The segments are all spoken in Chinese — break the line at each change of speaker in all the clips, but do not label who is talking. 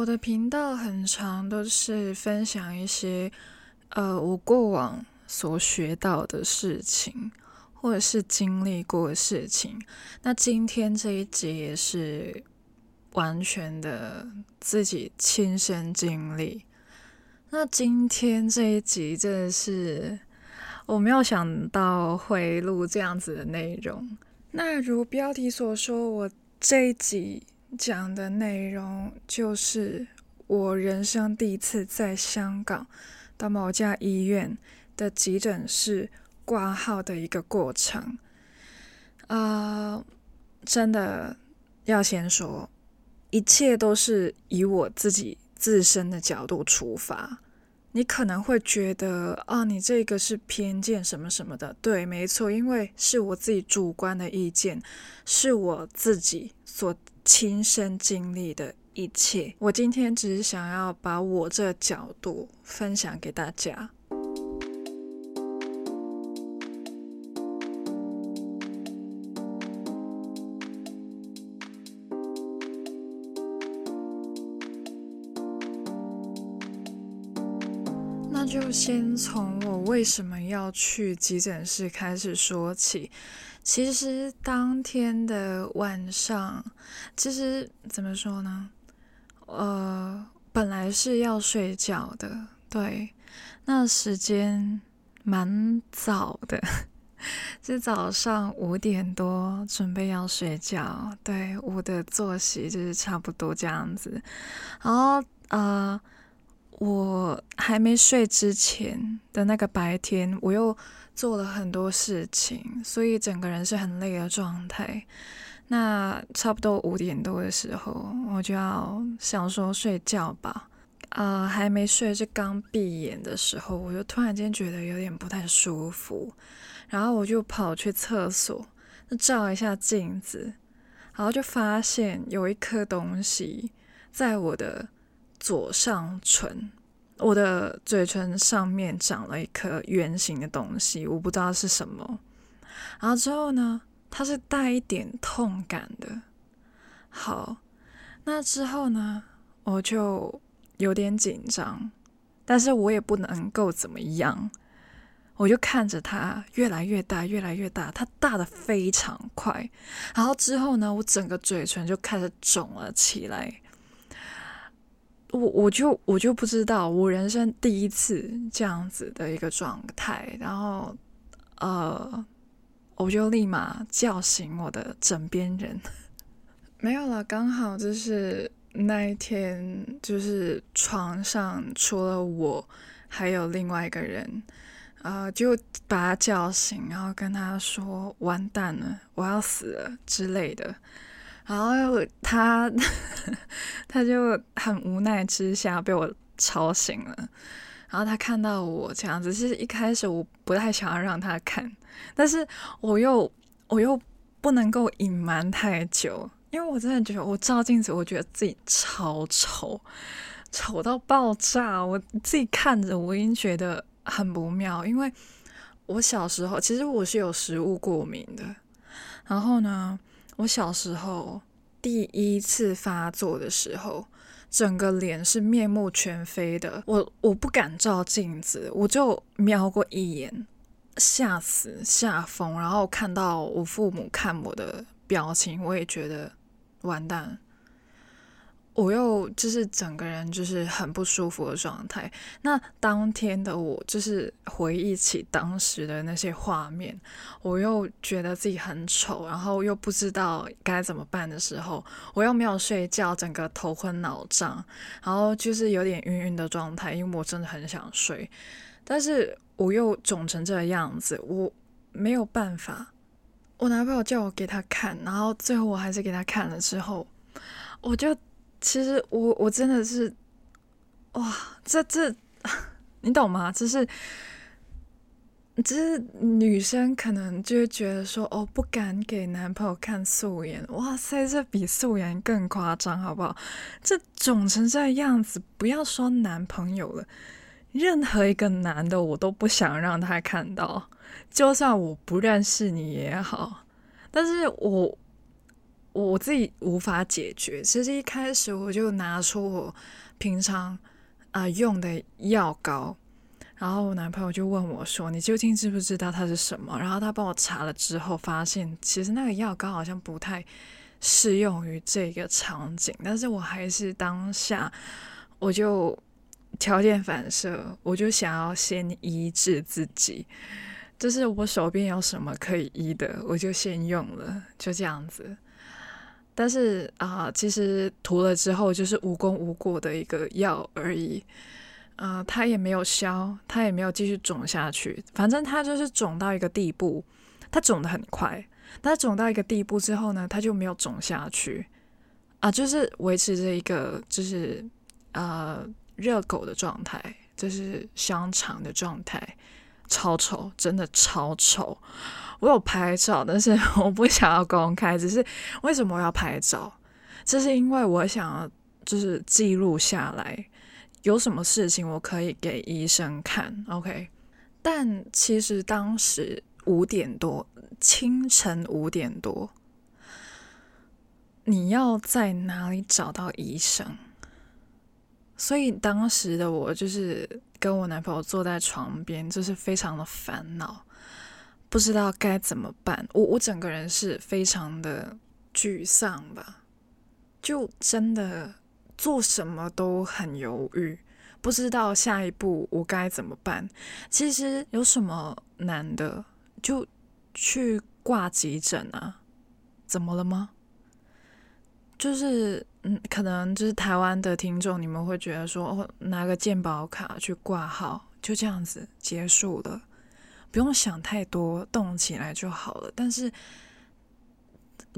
我的频道很长都是分享一些呃我过往所学到的事情，或者是经历过的事情。那今天这一集也是完全的自己亲身经历。那今天这一集真的是我没有想到会录这样子的内容。那如标题所说，我这一集。讲的内容就是我人生第一次在香港的某家医院的急诊室挂号的一个过程。啊、真的要先说，一切都是以我自己自身的角度出发。你可能会觉得啊，你这个是偏见什么什么的。对，没错，因为是我自己主观的意见，是我自己所。亲身经历的一切，我今天只是想要把我这角度分享给大家。先从我为什么要去急诊室开始说起。其实当天的晚上，其实怎么说呢？呃，本来是要睡觉的，对，那时间蛮早的，是早上五点多，准备要睡觉。对，我的作息就是差不多这样子。然后，呃，我还没睡之前的那个白天，我又。做了很多事情，所以整个人是很累的状态。那差不多五点多的时候，我就要想说睡觉吧。啊、还没睡，就刚闭眼的时候，我就突然间觉得有点不太舒服，然后我就跑去厕所，照一下镜子，然后就发现有一颗东西在我的左上唇。我的嘴唇上面长了一颗圆形的东西，我不知道是什么。然后之后呢，它是带一点痛感的。好，那之后呢，我就有点紧张，但是我也不能够怎么样，我就看着它越来越大，越来越大，它大的非常快。然后之后呢，我整个嘴唇就开始肿了起来。我我就我就不知道，我人生第一次这样子的一个状态，然后呃，我就立马叫醒我的枕边人，没有了，刚好就是那一天，就是床上除了我，还有另外一个人，呃，就把他叫醒，然后跟他说：“完蛋了，我要死了”之类的。然后他，他就很无奈之下被我吵醒了。然后他看到我这样子，其实一开始我不太想要让他看，但是我又我又不能够隐瞒太久，因为我真的觉得我照镜子，我觉得自己超丑，丑到爆炸。我自己看着我已经觉得很不妙，因为我小时候其实我是有食物过敏的，然后呢。我小时候第一次发作的时候，整个脸是面目全非的。我我不敢照镜子，我就瞄过一眼，吓死吓疯。然后看到我父母看我的表情，我也觉得完蛋。我又就是整个人就是很不舒服的状态。那当天的我就是回忆起当时的那些画面，我又觉得自己很丑，然后又不知道该怎么办的时候，我又没有睡觉，整个头昏脑胀，然后就是有点晕晕的状态，因为我真的很想睡，但是我又肿成这个样子，我没有办法。我男朋友叫我给他看，然后最后我还是给他看了之后，我就。其实我我真的是，哇，这这，你懂吗？就是，就是女生可能就会觉得说，哦，不敢给男朋友看素颜，哇塞，这比素颜更夸张，好不好？这肿成这样子，不要说男朋友了，任何一个男的我都不想让他看到，就算我不认识你也好，但是我。我自己无法解决。其实一开始我就拿出我平常啊、用的药膏，然后我男朋友就问我说：“你究竟知不知道它是什么？”然后他帮我查了之后，发现其实那个药膏好像不太适用于这个场景。但是我还是当下我就条件反射，我就想要先医治自己。就是我手边有什么可以医的，我就先用了，就这样子。但是啊、其实涂了之后就是无功无过的一个药而已。啊、它也没有消，它也没有继续肿下去。反正它就是肿到一个地步，它肿得很快。它肿到一个地步之后呢，它就没有肿下去。啊、就是维持着一个就是呃热狗的状态，就是香肠的状态。超丑，真的超丑！我有拍照，但是 我不想要公开。只是为什么我要拍照？这是因为我想要就是记录下来，有什么事情我可以给医生看。OK，但其实当时五点多，清晨五点多，你要在哪里找到医生？所以当时的我就是跟我男朋友坐在床边，就是非常的烦恼，不知道该怎么办。我我整个人是非常的沮丧吧，就真的做什么都很犹豫，不知道下一步我该怎么办。其实有什么难的，就去挂急诊啊？怎么了吗？就是。嗯，可能就是台湾的听众，你们会觉得说，哦，拿个健保卡去挂号，就这样子结束了，不用想太多，动起来就好了。但是，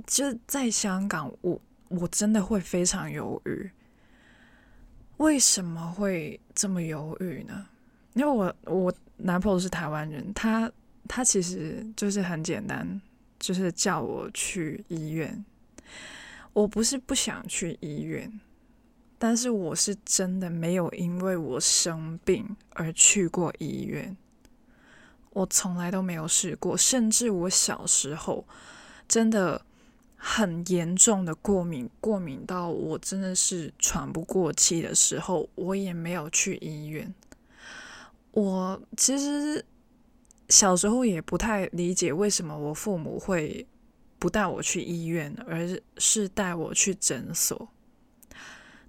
就在香港，我我真的会非常犹豫。为什么会这么犹豫呢？因为我我男朋友是台湾人，他他其实就是很简单，就是叫我去医院。我不是不想去医院，但是我是真的没有因为我生病而去过医院。我从来都没有试过，甚至我小时候真的很严重的过敏，过敏到我真的是喘不过气的时候，我也没有去医院。我其实小时候也不太理解为什么我父母会。不带我去医院，而是带我去诊所。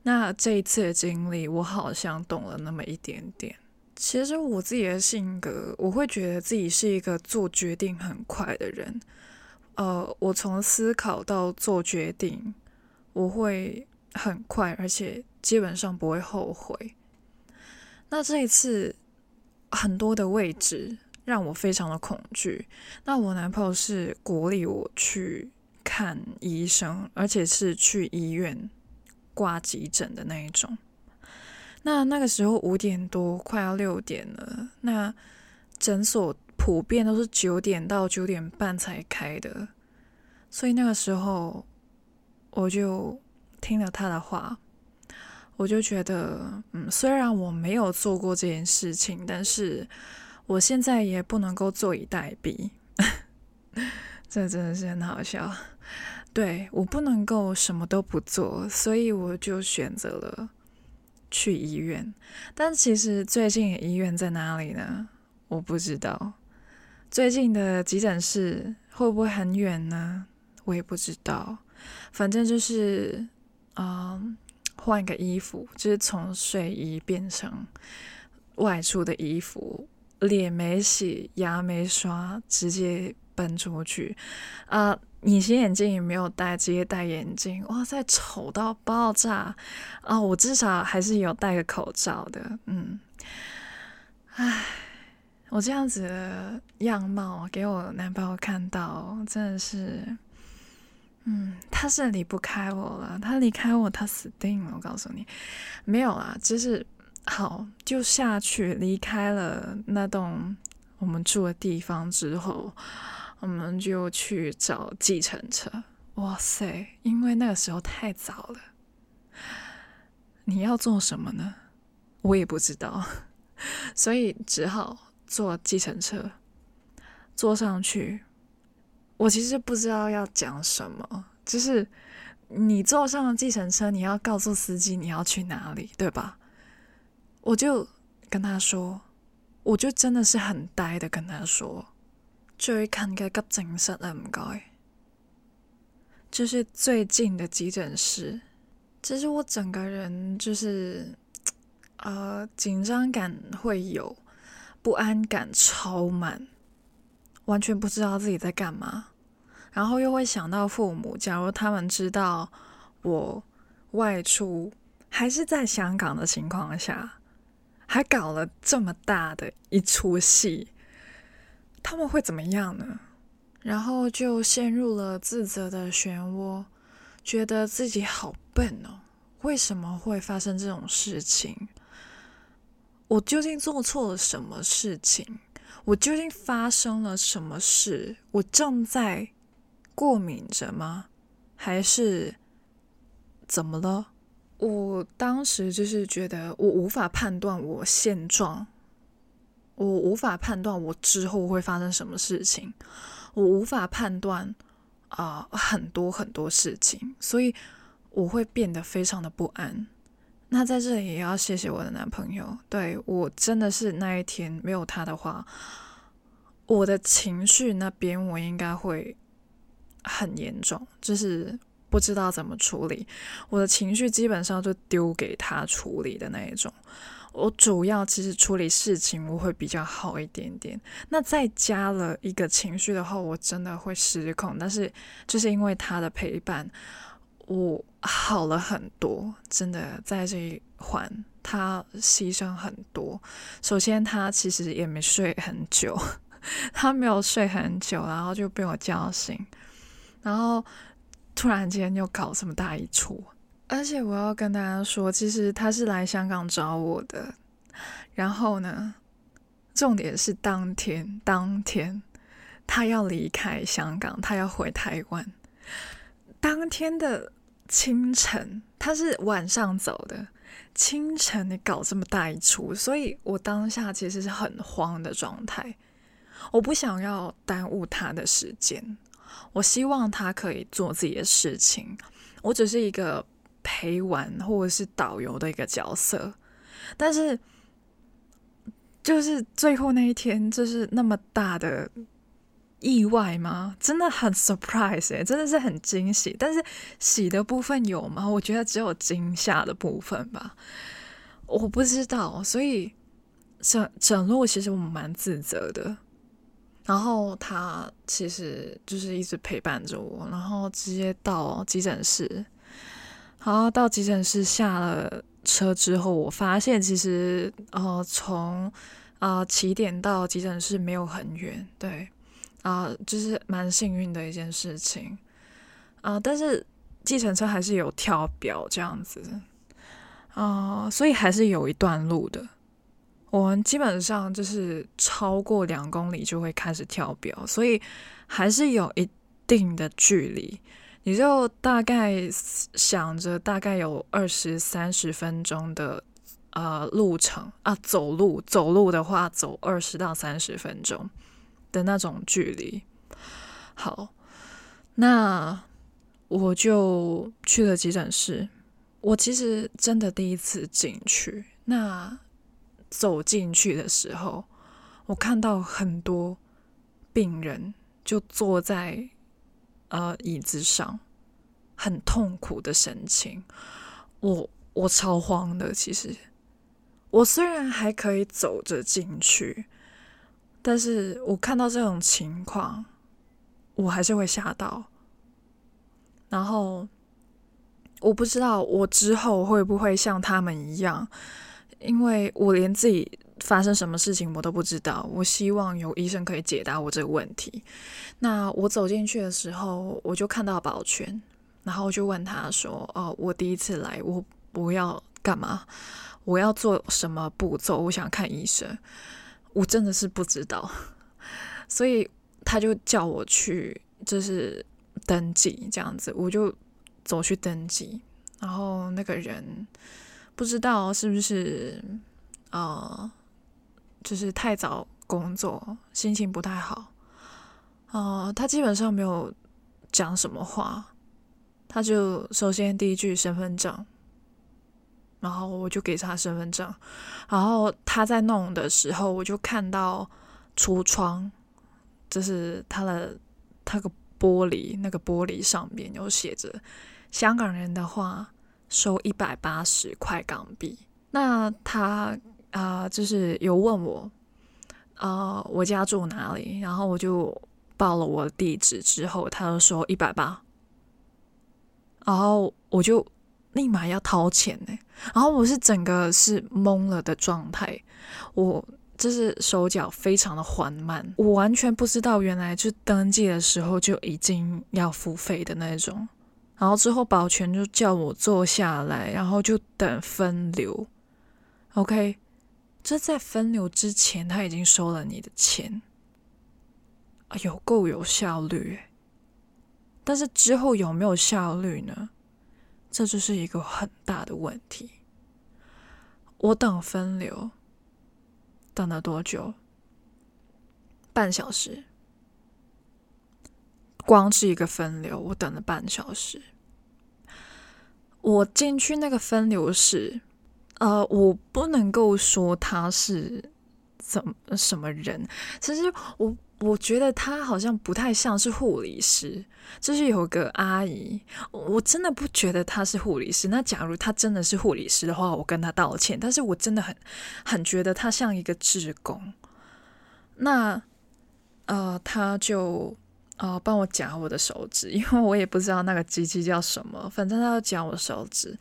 那这一次的经历，我好像懂了那么一点点。其实我自己的性格，我会觉得自己是一个做决定很快的人。呃，我从思考到做决定，我会很快，而且基本上不会后悔。那这一次，很多的位置。让我非常的恐惧。那我男朋友是鼓励我去看医生，而且是去医院挂急诊的那一种。那那个时候五点多，快要六点了。那诊所普遍都是九点到九点半才开的，所以那个时候我就听了他的话，我就觉得，嗯，虽然我没有做过这件事情，但是。我现在也不能够坐以待毙，这真的是很好笑。对，我不能够什么都不做，所以我就选择了去医院。但其实最近的医院在哪里呢？我不知道。最近的急诊室会不会很远呢？我也不知道。反正就是，嗯，换个衣服，就是从睡衣变成外出的衣服。脸没洗，牙没刷，直接奔出去啊！隐形眼镜也没有戴，直接戴眼镜，哇塞，丑到爆炸啊！我至少还是有戴个口罩的，嗯，唉，我这样子的样貌给我男朋友看到，真的是，嗯，他是离不开我了，他离开我，他死定了，我告诉你，没有啊，就是。好，就下去离开了那栋我们住的地方之后，我们就去找计程车。哇塞，因为那个时候太早了。你要做什么呢？我也不知道，所以只好坐计程车。坐上去，我其实不知道要讲什么，就是你坐上了计程车，你要告诉司机你要去哪里，对吧？我就跟他说，我就真的是很呆的跟他说，最近嘅急症室啊，唔该，就是最近的急诊室。其实我整个人就是，呃，紧张感会有，不安感超满，完全不知道自己在干嘛，然后又会想到父母，假如他们知道我外出还是在香港的情况下，还搞了这么大的一出戏，他们会怎么样呢？然后就陷入了自责的漩涡。觉得自己好笨哦，为什么会发生这种事情？我究竟做错了什么事情？我究竟发生了什么事？我正在过敏着吗？还是怎么了？我当时就是觉得我无法判断我现状，我无法判断我之后会发生什么事情，我无法判断。啊、很多很多事情，所以我会变得非常的不安。那在这里也要谢谢我的男朋友，对，我真的是那一天没有他的话，我的情绪那边我应该会很严重，就是不知道怎么处理。我的情绪基本上就丢给他处理的那一种。我主要其实处理事情我会比较好一点点，那再加了一个情绪的话，我真的会失控。但是就是因为他的陪伴，我好了很多。真的在这一环，他牺牲很多。首先，他其实也没睡很久，他没有睡很久，然后就被我叫醒，然后突然间又搞这么大一出。而且我要跟大家说，其实他是来香港找我的。然后呢，重点是当天，当天他要离开香港，他要回台湾。当天的清晨，他是晚上走的。清晨你搞这么大一出，所以我当下其实是很慌的状态。我不想要耽误他的时间，我希望他可以做自己的事情。我只是一个。陪玩或者是导游的一个角色，但是就是最后那一天，就是那么大的意外吗？真的很 surprise 欸，真的是很惊喜。但是喜的部分有吗？我觉得只有惊吓的部分吧。我不知道，所以整整路其实我们蛮自责的。然后他其实就是一直陪伴着我，然后直接到急诊室。好，到急诊室下了车之后，我发现其实呃，从啊、起点到急诊室没有很远，对，啊、就是蛮幸运的一件事情啊、但是计程车还是有跳表这样子，啊、所以还是有一段路的。我们基本上就是超过两公里就会开始跳表，所以还是有一定的距离。你就大概想着大概有二十三十分钟的呃路程啊，走路走路的话走二十到三十分钟的那种距离。好，那我就去了急诊室。我其实真的第一次进去。那走进去的时候，我看到很多病人就坐在。呃，椅子上很痛苦的神情，我我超慌的。其实我虽然还可以走着进去，但是我看到这种情况，我还是会吓到。然后我不知道我之后会不会像他们一样，因为我连自己。发生什么事情我都不知道，我希望有医生可以解答我这个问题。那我走进去的时候，我就看到保全，然后就问他说：“哦，我第一次来，我我要干嘛？我要做什么步骤？我想看医生。”我真的是不知道，所以他就叫我去，就是登记这样子，我就走去登记。然后那个人不知道是不是呃。就是太早工作，心情不太好。呃，他基本上没有讲什么话，他就首先第一句身份证，然后我就给他身份证，然后他在弄的时候，我就看到橱窗，就是他的他个玻璃，那个玻璃上面有写着香港人的话，收一百八十块港币。那他啊、就是有问我，啊、我家住哪里？然后我就报了我的地址之后，他就说一百八，然后我就立马要掏钱呢。然后我是整个是懵了的状态，我就是手脚非常的缓慢，我完全不知道原来就登记的时候就已经要付费的那种。然后之后保全就叫我坐下来，然后就等分流。OK，这在分流之前他已经收了你的钱，啊，有够有效率。但是之后有没有效率呢？这就是一个很大的问题。我等分流，等了多久？半小时。光是一个分流，我等了半小时。我进去那个分流室。呃，我不能够说他是怎什么人，其实我我觉得他好像不太像是护理师，就是有个阿姨，我真的不觉得他是护理师。那假如他真的是护理师的话，我跟他道歉。但是我真的很很觉得他像一个志工。那呃，他就呃帮我夹我的手指，因为我也不知道那个机器叫什么，反正他要夹我手指。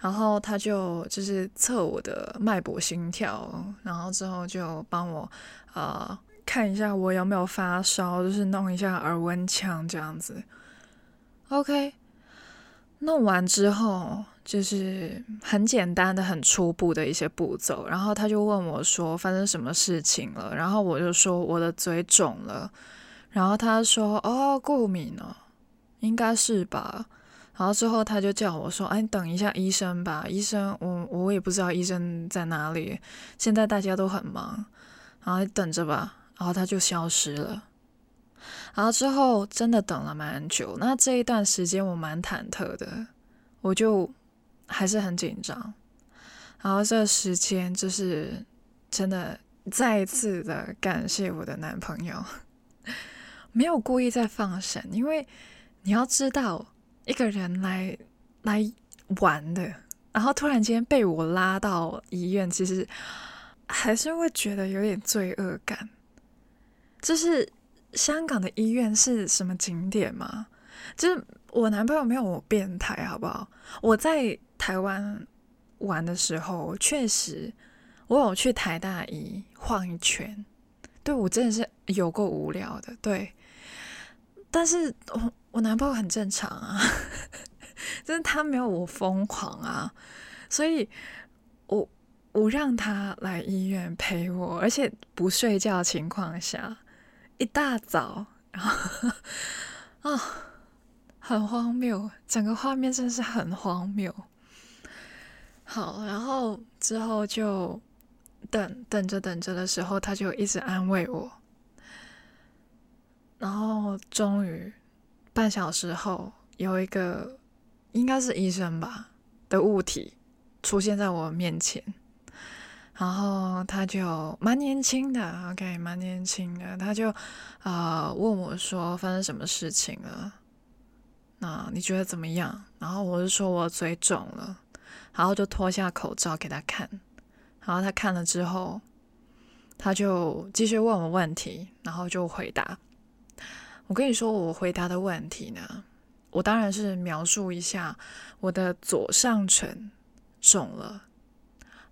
然后他就就是测我的脉搏、心跳，然后之后就帮我呃看一下我有没有发烧，就是弄一下耳温枪这样子。OK，弄完之后就是很简单的、很初步的一些步骤。然后他就问我说发生什么事情了，然后我就说我的嘴肿了，然后他说哦，过敏了，应该是吧。然后之后他就叫我说：“哎，你等一下医生吧，医生，我我也不知道医生在哪里，现在大家都很忙，然后等着吧。”然后他就消失了。然后之后真的等了蛮久，那这一段时间我蛮忐忑的，我就还是很紧张。然后这时间就是真的再一次的感谢我的男朋友，没有故意在放闪，因为你要知道。一个人来来玩的，然后突然间被我拉到医院，其实还是会觉得有点罪恶感。就是香港的医院是什么景点吗？就是我男朋友没有我变态，好不好？我在台湾玩的时候，确实我有去台大医晃一圈，对，我真的是有够无聊的，对。但是我男朋友很正常啊，就是他没有我疯狂啊，所以我我让他来医院陪我，而且不睡觉的情况下，一大早，啊、很荒谬，整个画面真是很荒谬。好，然后之后就等等着等着的时候，他就一直安慰我。然后终于半小时后，有一个应该是医生吧的物体出现在我面前，然后他就蛮年轻的，OK，蛮年轻的，他就啊、呃、问我说发生什么事情了？那你觉得怎么样？然后我就说我嘴肿了，然后就脱下口罩给他看，然后他看了之后，他就继续问我问题，然后就回答。我跟你说，我回答的问题呢，我当然是描述一下我的左上唇肿了，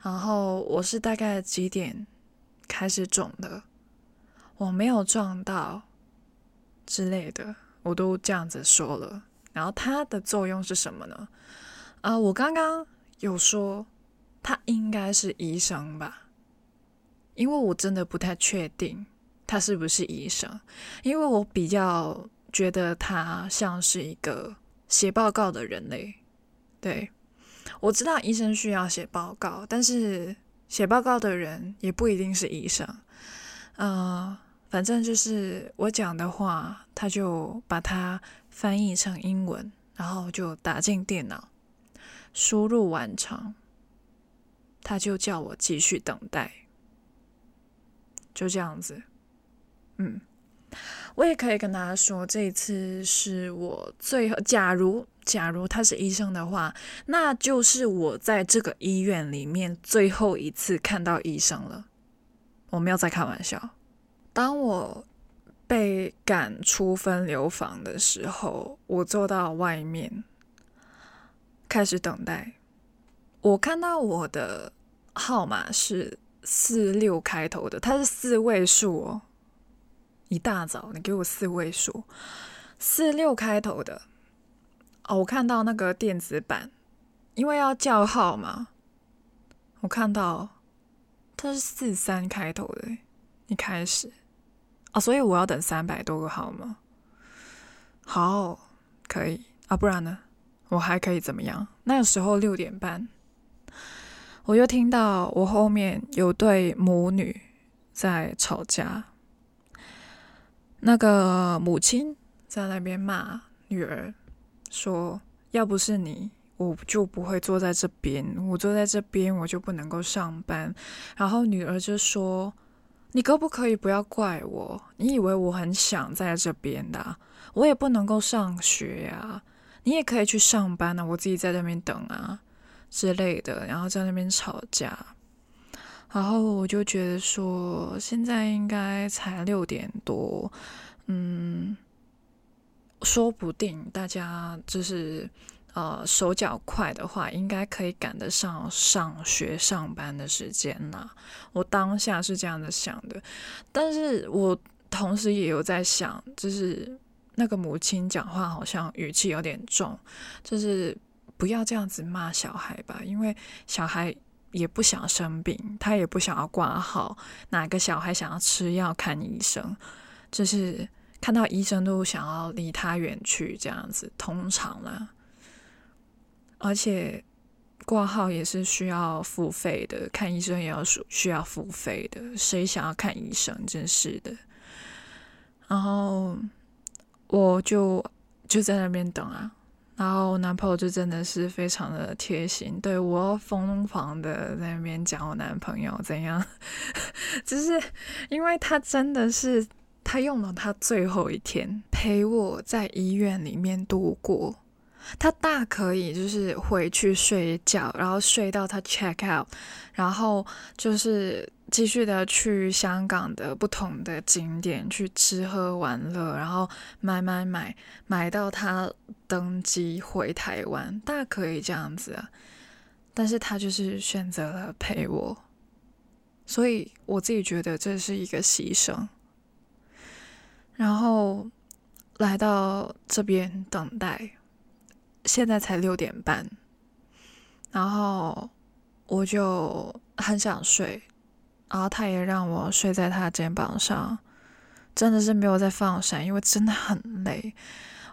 然后我是大概几点开始肿的，我没有撞到之类的，我都这样子说了。然后它的作用是什么呢？啊，我刚刚有说他应该是医生吧，因为我真的不太确定。他是不是医生？因为我比较觉得他像是一个写报告的人类。对，我知道医生需要写报告，但是写报告的人也不一定是医生。嗯、呃，反正就是我讲的话，他就把它翻译成英文，然后就打进电脑，输入完成，他就叫我继续等待，就这样子。嗯，我也可以跟大家说，这一次是我最后，假如假如他是医生的话，那就是我在这个医院里面最后一次看到医生了。我没有在开玩笑。当我被赶出分流房的时候，我坐到外面开始等待。我看到我的号码是四六开头的，它是四位数哦。一大早你给我四位数，四六开头的。哦，我看到那个电子版，因为要叫号嘛，我看到它是四三开头的，一开始。啊，所以我要等三百多个号吗？好，可以啊，不然呢？我还可以怎么样？那个时候六点半，我又听到我后面有对母女在吵架，那个母亲在那边骂女儿，说：“要不是你，我就不会坐在这边，我坐在这边我就不能够上班。”然后女儿就说。你可不可以不要怪我？你以为我很想在这边的？我也不能够上学呀。你也可以去上班呢，我自己在那边等啊之类的，然后在那边吵架。然后我就觉得说，现在应该才六点多，嗯，说不定大家就是。呃，手脚快的话，应该可以赶得上上学上班的时间呐。我当下是这样的想的，但是我同时也有在想，就是那个母亲讲话好像语气有点重，就是不要这样子骂小孩吧，因为小孩也不想生病，他也不想要挂号，哪个小孩想要吃药看医生，就是看到医生都想要离他远去这样子，通常啦。而且挂号也是需要付费的，看医生也要需需要付费的。谁想要看医生？真是的。然后我就就在那边等啊。然后我男朋友就真的是非常的贴心，对我疯狂的在那边讲我男朋友怎样，就是因为他真的是他用了他最后一天陪我在医院里面度过。他大可以就是回去睡觉，然后睡到他 check out，然后就是继续的去香港的不同的景点去吃喝玩乐，然后买买买买到他登机回台湾，大可以这样子啊。但是他就是选择了陪我，所以我自己觉得这是一个牺牲。然后来到这边等待。现在才六点半，然后我就很想睡，然后他也让我睡在他肩膀上，真的是没有在放闪，因为真的很累。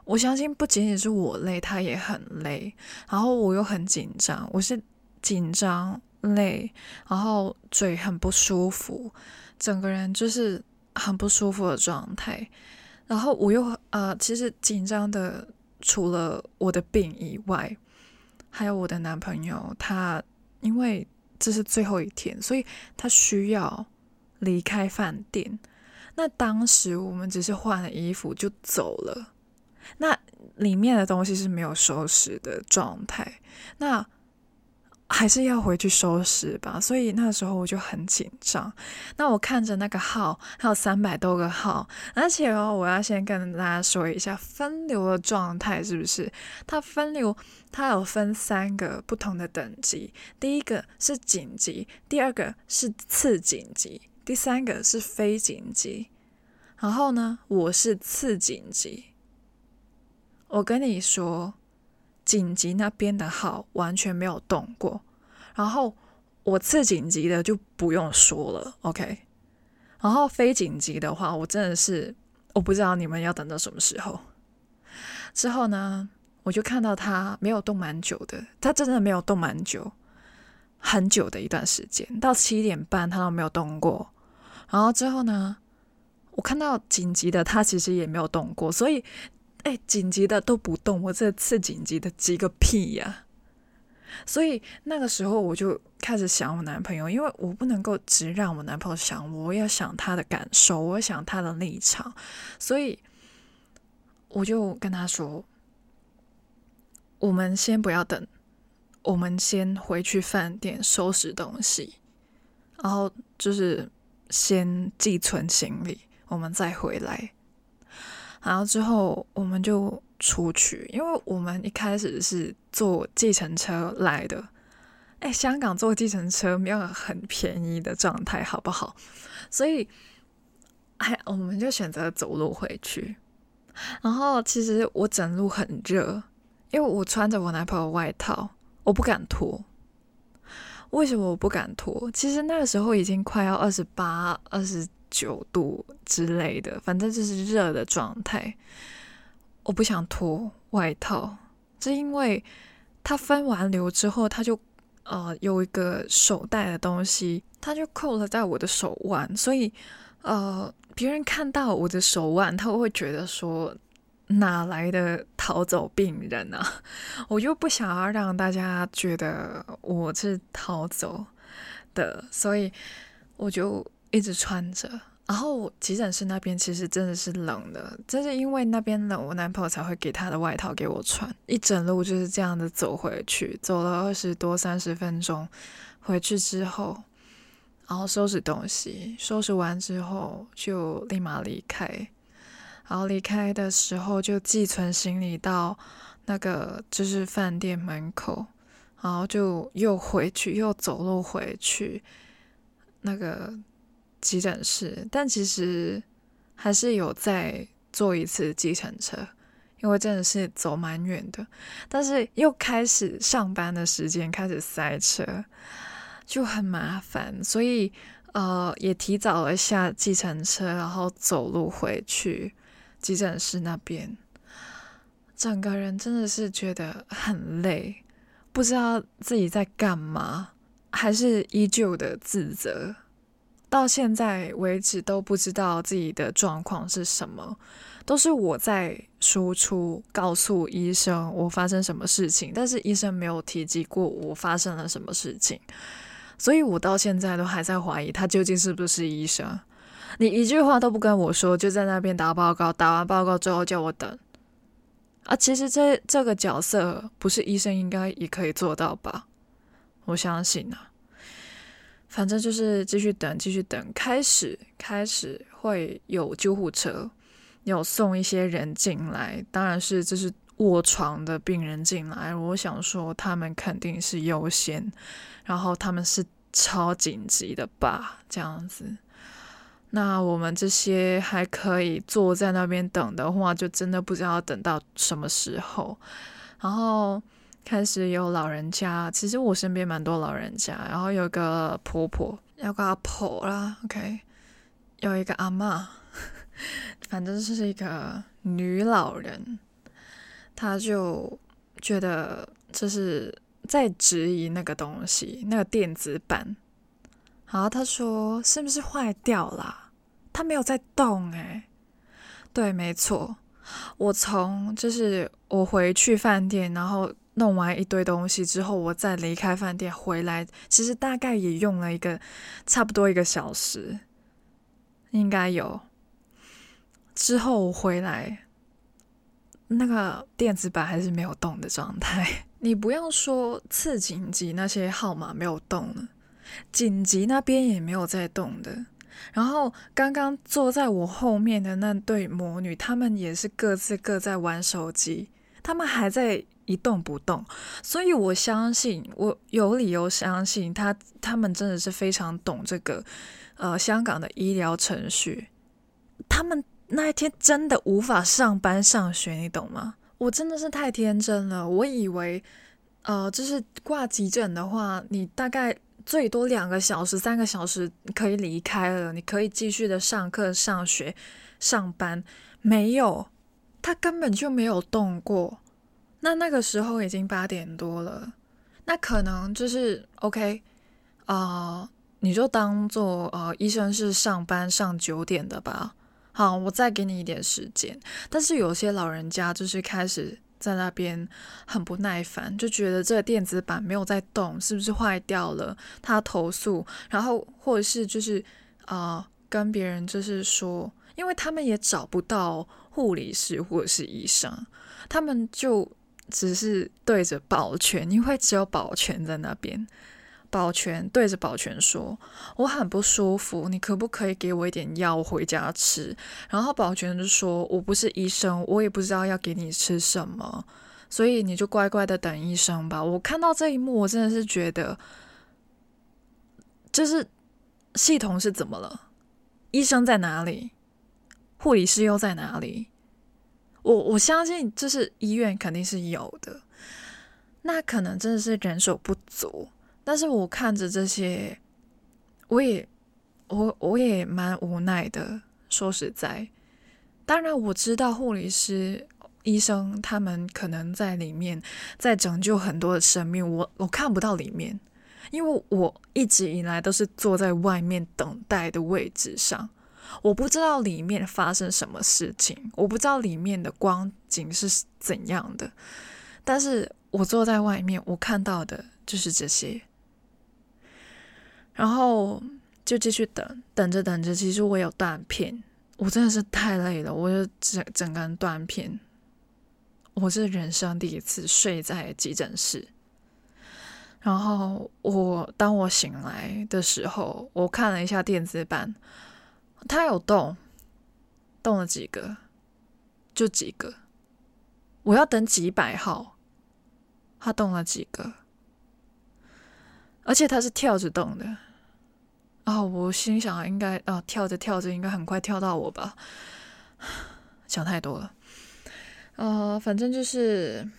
我相信不仅仅是我累，他也很累。然后我又很紧张，我是紧张累，然后嘴很不舒服，整个人就是很不舒服的状态。然后我又呃，其实紧张的。除了我的病以外，还有我的男朋友，他因为这是最后一天，所以他需要离开饭店。那当时我们只是换了衣服就走了，那里面的东西是没有收拾的状态。那还是要回去收拾吧，所以那时候我就很紧张。那我看着那个号，还有三百多个号，而且哦，我要先跟大家说一下分流的状态是不是？它分流，它有分三个不同的等级，第一个是紧急，第二个是次紧急，第三个是非紧急。然后呢，我是次紧急。我跟你说。紧急那边的号完全没有动过，然后我次紧急的就不用说了，OK。然后非紧急的话，我真的是我不知道你们要等到什么时候。之后呢，我就看到他没有动蛮久的，他真的没有动蛮久，很久的一段时间，到七点半他都没有动过。然后之后呢，我看到紧急的他其实也没有动过，所以。哎，紧急的都不动，我这次紧急的急个屁呀！所以那个时候我就开始想我男朋友，因为我不能够只让我男朋友想我，我要想他的感受，我要想他的立场，所以我就跟他说：“我们先不要等，我们先回去饭店收拾东西，然后就是先寄存行李，我们再回来。然后之后我们就。”出去，因为我们一开始是坐计程车来的，哎，香港坐计程车没有很便宜的状态，好不好？所以，哎，我们就选择走路回去。然后，其实我整路很热，因为我穿着我男朋友外套，我不敢脱。为什么我不敢脱？其实那个时候已经快要二十八、二十九度之类的，反正就是热的状态。我不想脱外套，是因为它分完流之后，它就呃有一个手带的东西，它就扣了在我的手腕，所以呃别人看到我的手腕，他会觉得说哪来的逃走病人啊？我就不想要让大家觉得我是逃走的，所以我就一直穿着。然后急诊室那边其实真的是冷的，正是因为那边冷，我男朋友才会给他的外套给我穿。一整路就是这样的走回去，走了二十多三十分钟。回去之后，然后收拾东西，收拾完之后就立马离开。然后离开的时候就寄存行李到那个就是饭店门口，然后就又回去，又走路回去那个。急诊室，但其实还是有再坐一次计程车，因为真的是走蛮远的。但是又开始上班的时间，开始塞车，就很麻烦，所以呃也提早了下计程车，然后走路回去急诊室那边。整个人真的是觉得很累，不知道自己在干嘛，还是依旧的自责。到现在为止都不知道自己的状况是什么，都是我在输出告诉医生我发生什么事情，但是医生没有提及过我发生了什么事情，所以我到现在都还在怀疑他究竟是不是医生。你一句话都不跟我说，就在那边打报告，打完报告之后叫我等啊！其实这这个角色不是医生应该也可以做到吧？我相信啊。反正就是继续等，继续等。开始，开始会有救护车，有送一些人进来。当然是这是卧床的病人进来。我想说，他们肯定是优先，然后他们是超紧急的吧？这样子。那我们这些还可以坐在那边等的话，就真的不知道等到什么时候。然后。开始有老人家，其实我身边蛮多老人家，然后有个婆婆，有个阿婆啦，OK，有一个阿嬷，反正就是一个女老人，她就觉得这是在质疑那个东西，那个电子版，然后她说是不是坏掉了？它没有在动诶，对，没错，我从就是我回去饭店，然后。弄完一堆东西之后，我再离开饭店回来，其实大概也用了一个差不多一个小时，应该有。之后回来，那个电子版还是没有动的状态。你不要说次紧急那些号码没有动了，紧急那边也没有在动的。然后刚刚坐在我后面的那对母女，他们也是各自各在玩手机，他们还在。一动不动，所以我相信，我有理由相信他，他们真的是非常懂这个，呃，香港的医疗程序。他们那一天真的无法上班上学，你懂吗？我真的是太天真了，我以为，呃，就是挂急诊的话，你大概最多两个小时、三个小时可以离开了，你可以继续的上课、上学、上班。没有，他根本就没有动过。那那个时候已经八点多了，那可能就是 OK，啊、呃，你就当做呃医生是上班上九点的吧，好，我再给你一点时间。但是有些老人家就是开始在那边很不耐烦，就觉得这个电子板没有在动，是不是坏掉了？他投诉，然后或者是就是啊、呃，跟别人就是说，因为他们也找不到护理师或者是医生，他们就只是对着保全，因为只有保全在那边。保全对着保全说：“我很不舒服，你可不可以给我一点药回家吃？”然后保全就说：“我不是医生，我也不知道要给你吃什么，所以你就乖乖的等医生吧。”我看到这一幕，我真的是觉得，就是系统是怎么了？医生在哪里？护理师又在哪里？我我相信，就是医院肯定是有的，那可能真的是人手不足。但是我看着这些，我也我我也蛮无奈的。说实在，当然我知道护理师、医生他们可能在里面在拯救很多的生命，我我看不到里面，因为我一直以来都是坐在外面等待的位置上，我不知道里面发生什么事情，我不知道里面的光景是怎样的。但是我坐在外面，我看到的就是这些。然后就继续等，等着等着，其实我有断片，我真的是太累了，我就整整个人断片。我是人生第一次睡在急诊室。然后我当我醒来的时候，我看了一下电子版，他有动，动了几个，就几个。我要等几百号，他动了几个，而且他是跳着动的。哦，我心想应该啊，跳着跳着应该很快跳到我吧，想太多了。呃，反正就是，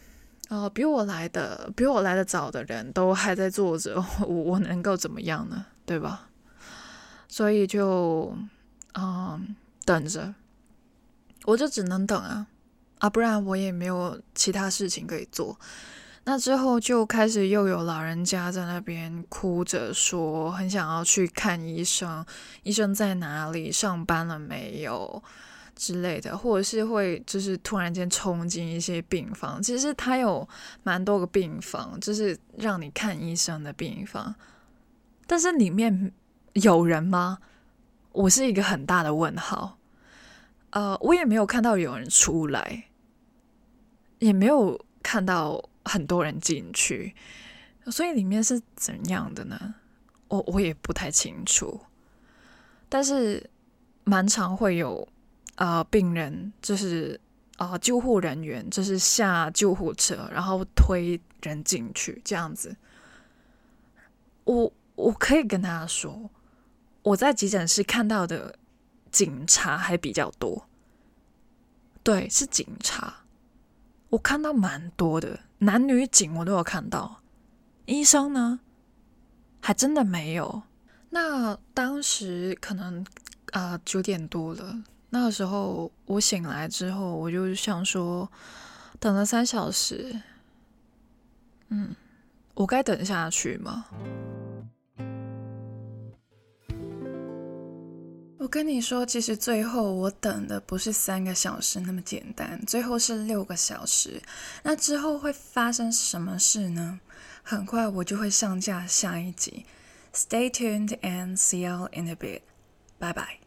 呃，比我来的比我来的早的人都还在坐着，我我能够怎么样呢？对吧？所以就，嗯、等着，我就只能等啊，啊，不然我也没有其他事情可以做。那之后就开始又有老人家在那边哭着说，很想要去看医生，医生在哪里？上班了没有？之类的，或者是会就是突然间冲进一些病房。其实他有蛮多个病房，就是让你看医生的病房，但是里面有人吗？我是一个很大的问号。呃，我也没有看到有人出来，也没有看到。很多人进去，所以里面是怎样的呢？我我也不太清楚。但是蛮常会有呃病人，就是啊、救护人员，就是下救护车，然后推人进去这样子。我我可以跟大家说，我在急诊室看到的警察还比较多。对，是警察。我看到蛮多的男女警，我都有看到。医生呢，还真的没有。那当时可能啊九点多了，那个时候我醒来之后，我就想说，等了三小时，嗯，我该等下去吗？我跟你说，其实最后我等的不是三个小时那么简单，最后是六个小时。那之后会发生什么事呢？很快我就会上架下一集。Stay tuned and see you in a bit. 拜拜